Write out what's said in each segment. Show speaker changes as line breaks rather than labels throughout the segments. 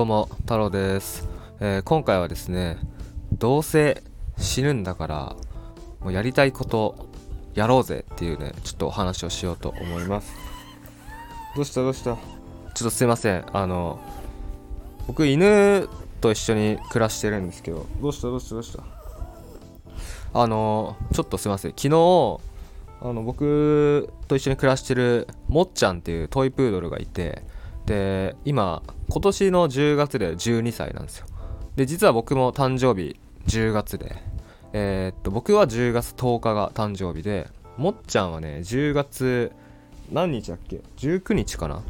どうも太郎です、えー今回はですねどうせ死ぬんだからもうやりたいことやろうぜっていうねちょっとお話をしようと思います。どうした？どうした？ちょっとすいません。あの僕犬と一緒に暮らしてるんですけど。どうした？どうした？どうした？あのちょっとすいません。昨日あの僕と一緒に暮らしてるもっちゃんっていうトイプードルがいてで今今年の10月で12歳なんですよ。で実は僕も誕生日10月でえーっと僕は10月10日が誕生日でもっちゃんはね10月何日だっけ？19日かな？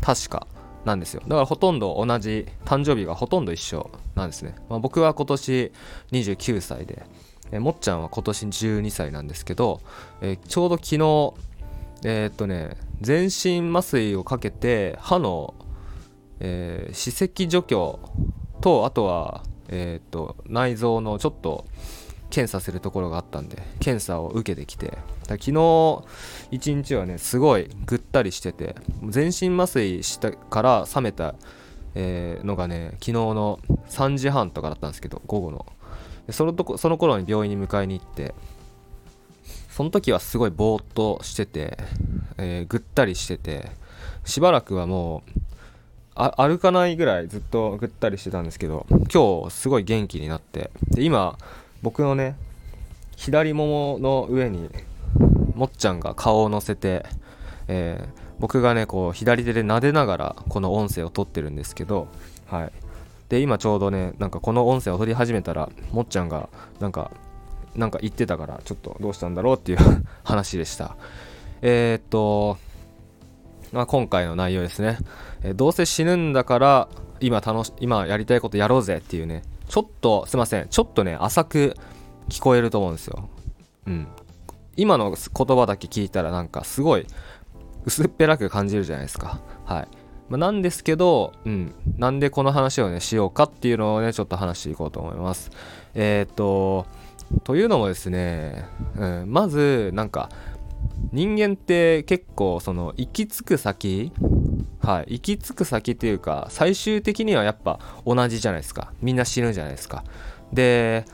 確かなんですよ。だからほとんど同じ誕生日がほとんど一緒なんですね、まあ、僕は今年29歳でえもっちゃんは今年12歳なんですけど、えーちょうど昨日えーっとね全身麻酔をかけて歯の、えー歯石除去とあとは、えーっと内臓のちょっと検査するところがあったんで検査を受けてきて。だ昨日一日はねすごいぐったりしてて全身麻酔したから覚めた、えーのがね昨日の3時半とかだったんですけど午後の。そのとこその頃に病院に迎えに行ってその時はすごいぼーっとしてて、えーぐったりしててしばらくはもう歩かないぐらいずっとぐったりしてたんですけど今日すごい元気になってで今僕のね左ももの上にもっちゃんが顔を乗せて、えー僕がねこう左手で撫でながらこの音声を撮ってるんですけどはい。で今ちょうどねなんかこの音声を撮り始めたらもっちゃんがなんかなんか言ってたからちょっとどうしたんだろうっていう話でした。えーっとまあ、今回の内容ですね、えーどうせ死ぬんだから今楽し今やりたいことやろうぜっていうね。ちょっとすいません。ちょっとね浅く聞こえると思うんですよ。うん。今の言葉だけ聞いたらなんかすごい薄っぺらく感じるじゃないですか。はい、まあ、なんですけど、うん、なんでこの話をねしようかっていうのをねちょっと話していこうと思います。えーっとというのもですね、うん、まずなんか人間って結構その行き着く先はい行き着く先っていうか最終的にはやっぱ同じじゃないですか。みんな死ぬじゃないですか。で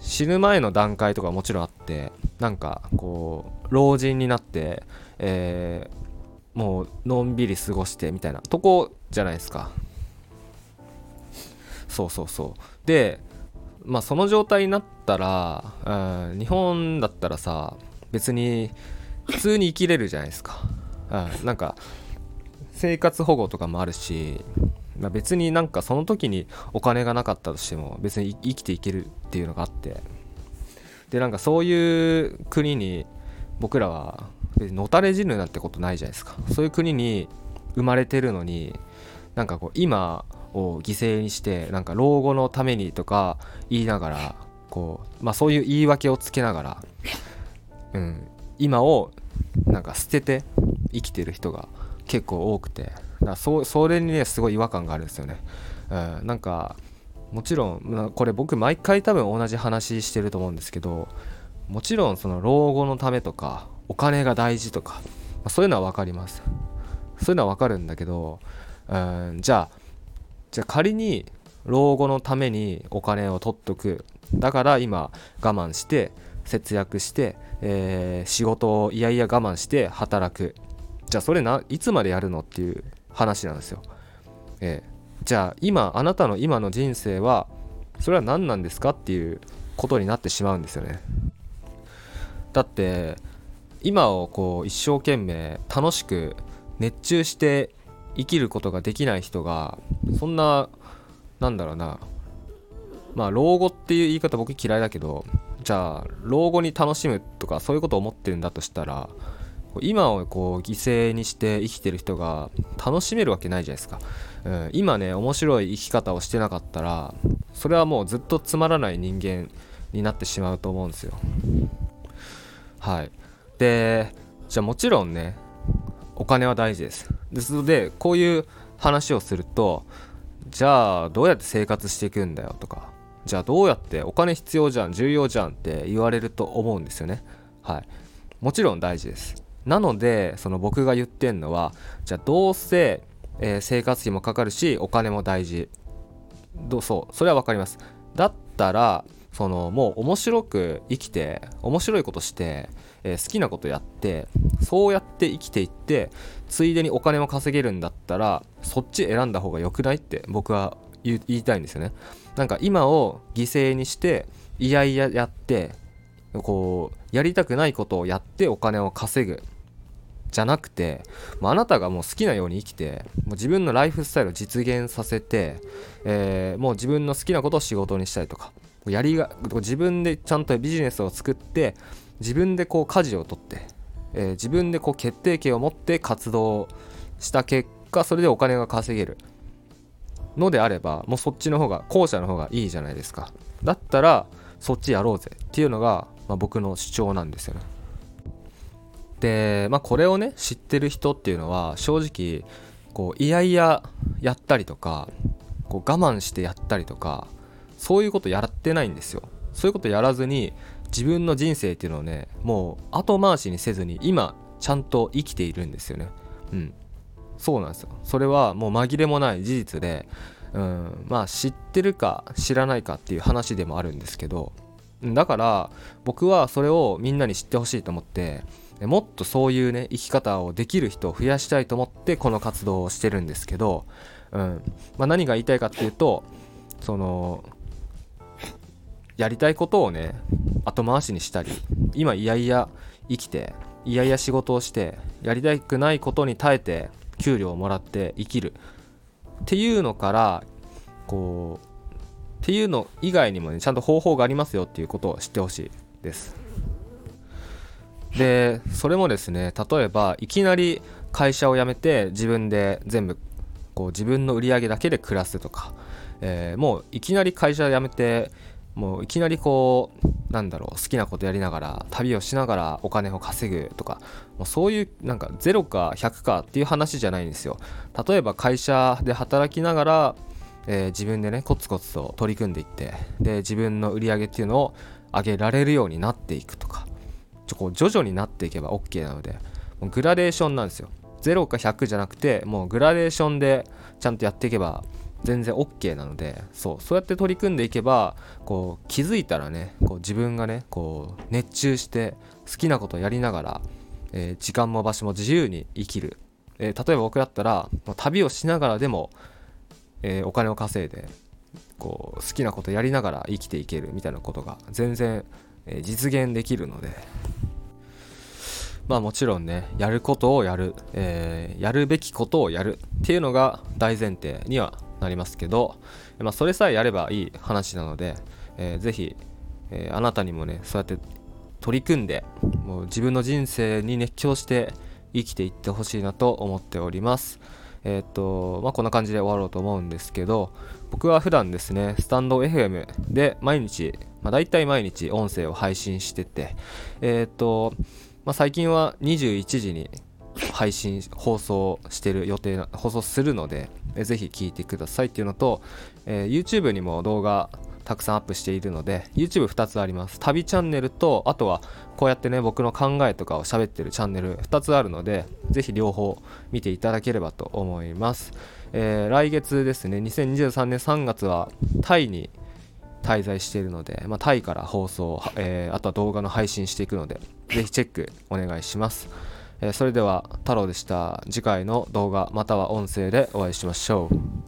死ぬ前の段階とかもちろんあってなんかこう老人になって、えーもうのんびり過ごしてみたいなとこじゃないですか。そうそうそう。でまあその状態になったら、うん、日本だったらさ別に普通に生きれるじゃないですか、うん、なんか生活保護とかもあるし、まあ、別になんかその時にお金がなかったとしても別に生きていけるっていうのがあって。でなんかそういう国に僕らは別にのたれ死ぬなんてことないじゃないですか。そういう国に生まれてるのになんかこう今を犠牲にしてなんか老後のためにとか言いながらこうまあそういう言い訳をつけながらうん今をなんか捨てて生きてる人が結構多くてだそそれにねすごい違和感があるんですよね、うん、なんかもちろんこれ僕毎回多分同じ話してると思うんですけどもちろんその老後のためとかお金が大事とか、まあそういうのは分かります。そういうのは分かるんだけどうんじゃあじゃあ仮に老後のためにお金を取っとく。だから今我慢して節約して、えー仕事をいやいや我慢して働く。じゃあそれないつまでやるのっていう話なんですよ、えーじゃあ今あなたの今の人生はそれは何なんですかっていうことになってしまうんですよね。だって今をこう一生懸命楽しく熱中して生きることができない人がそんななんだろうな。まあ老後っていう言い方僕嫌いだけどじゃあ老後に楽しむとかそういうことを思ってるんだとしたら今をこう犠牲にして生きてる人が楽しめるわけないじゃないですか、うん、今ね面白い生き方をしてなかったらそれはもうずっとつまらない人間になってしまうと思うんですよ。はい。でじゃあもちろんねお金は大事です。ですのでこういう話をするとじゃあどうやって生活していくんだよとかじゃあどうやってお金必要じゃん重要じゃんって言われると思うんですよね。はい。もちろん大事です。なのでその僕が言ってんのはじゃあどうせ、えー生活費もかかるしお金も大事。どそうそれは分かります。だったらそのもう面白く生きて面白いことして、えー、好きなことやってそうやって生きていってついでにお金も稼げるんだったらそっち選んだ方が良くないって僕は言いたいんですよね。なんか今を犠牲にしていやいややってこうやりたくないことをやってお金を稼ぐじゃなくてもうあなたがもう好きなように生きてもう自分のライフスタイルを実現させて、えー、もう自分の好きなことを仕事にしたりとかやりが自分でちゃんとビジネスを作って自分でこう舵を取って、えー、自分でこう決定権を持って活動した結果それでお金が稼げるのであればもうそっちの方が後者の方がいいじゃないですか。だったらそっちやろうぜ。っていうのが、まあ、僕の主張なんですよね。で、まあ、これをね知ってる人っていうのは正直こういやいややったりとかこう我慢してやったりとかそういうことやってないんですよ。そういうことやらずに自分の人生っていうのをねもう後回しにせずに今ちゃんと生きているんですよね。うん。そうなんですよ。それはもう紛れもない事実でうん。まあ知ってるか知らないかっていう話でもあるんですけどだから僕はそれをみんなに知ってほしいと思ってもっとそういうね生き方をできる人を増やしたいと思ってこの活動をしてるんですけど、うん。まあ、何が言いたいかっていうとそのやりたいことをね後回しにしたり今いやいや生きていやいや仕事をしてやりたくないことに耐えて給料をもらって生きる。っていうのからこうっていうの以外にもねちゃんと方法がありますよっていうことを知ってほしいです。でそれもですね例えばいきなり会社を辞めて自分で全部こう自分の売り上げだけで暮らすとか、えー、もういきなり会社辞めてもういきなりこうなんだろう好きなことやりながら旅をしながらお金を稼ぐとかもうそういうなんか0か100かっていう話じゃないんですよ。例えば会社で働きながら、えー、自分でねコツコツと取り組んでいってで自分の売り上げっていうのを上げられるようになっていくとかちょこう徐々になっていけば OK なのでもうグラデーションなんですよ。0か100じゃなくてもうグラデーションでちゃんとやっていけば全然 OK なのでそうそうやって取り組んでいけばこう気づいたらねこう自分がねこう熱中して好きなことをやりながら、えー、時間も場所も自由に生きる、えー、例えば僕だったら旅をしながらでも、えー、お金を稼いでこう好きなことやりながら生きていけるみたいなことが全然、え実現できるので。まあもちろんねやることをやる、えやるべきことをやるっていうのが大前提にはなりますけど、まあ、それさえやればいい話なので、えー、ぜひ、えー、あなたにもねそうやって取り組んでもう自分の人生に熱狂して生きていってほしいなと思っております。えー、っとまあこんな感じで終わろうと思うんですけど僕は普段ですねスタンド FM で毎日、まあ、大体毎日音声を配信しててえー、っと、まあ、最近は21時に配信放送してる予定放送するのでえぜひ聞いてくださいっていうのと、えー、YouTube にも動画たくさんアップしているので YouTube2 つあります。旅チャンネルとあとはこうやってね僕の考えとかを喋ってるチャンネル2つあるのでぜひ両方見ていただければと思います、えー、来月ですね2023年3月はタイに滞在しているので、まあ、タイから放送、えー、あとは動画の配信していくのでぜひチェックお願いします。それでは太郎でした。次回の動画または音声でお会いしましょう。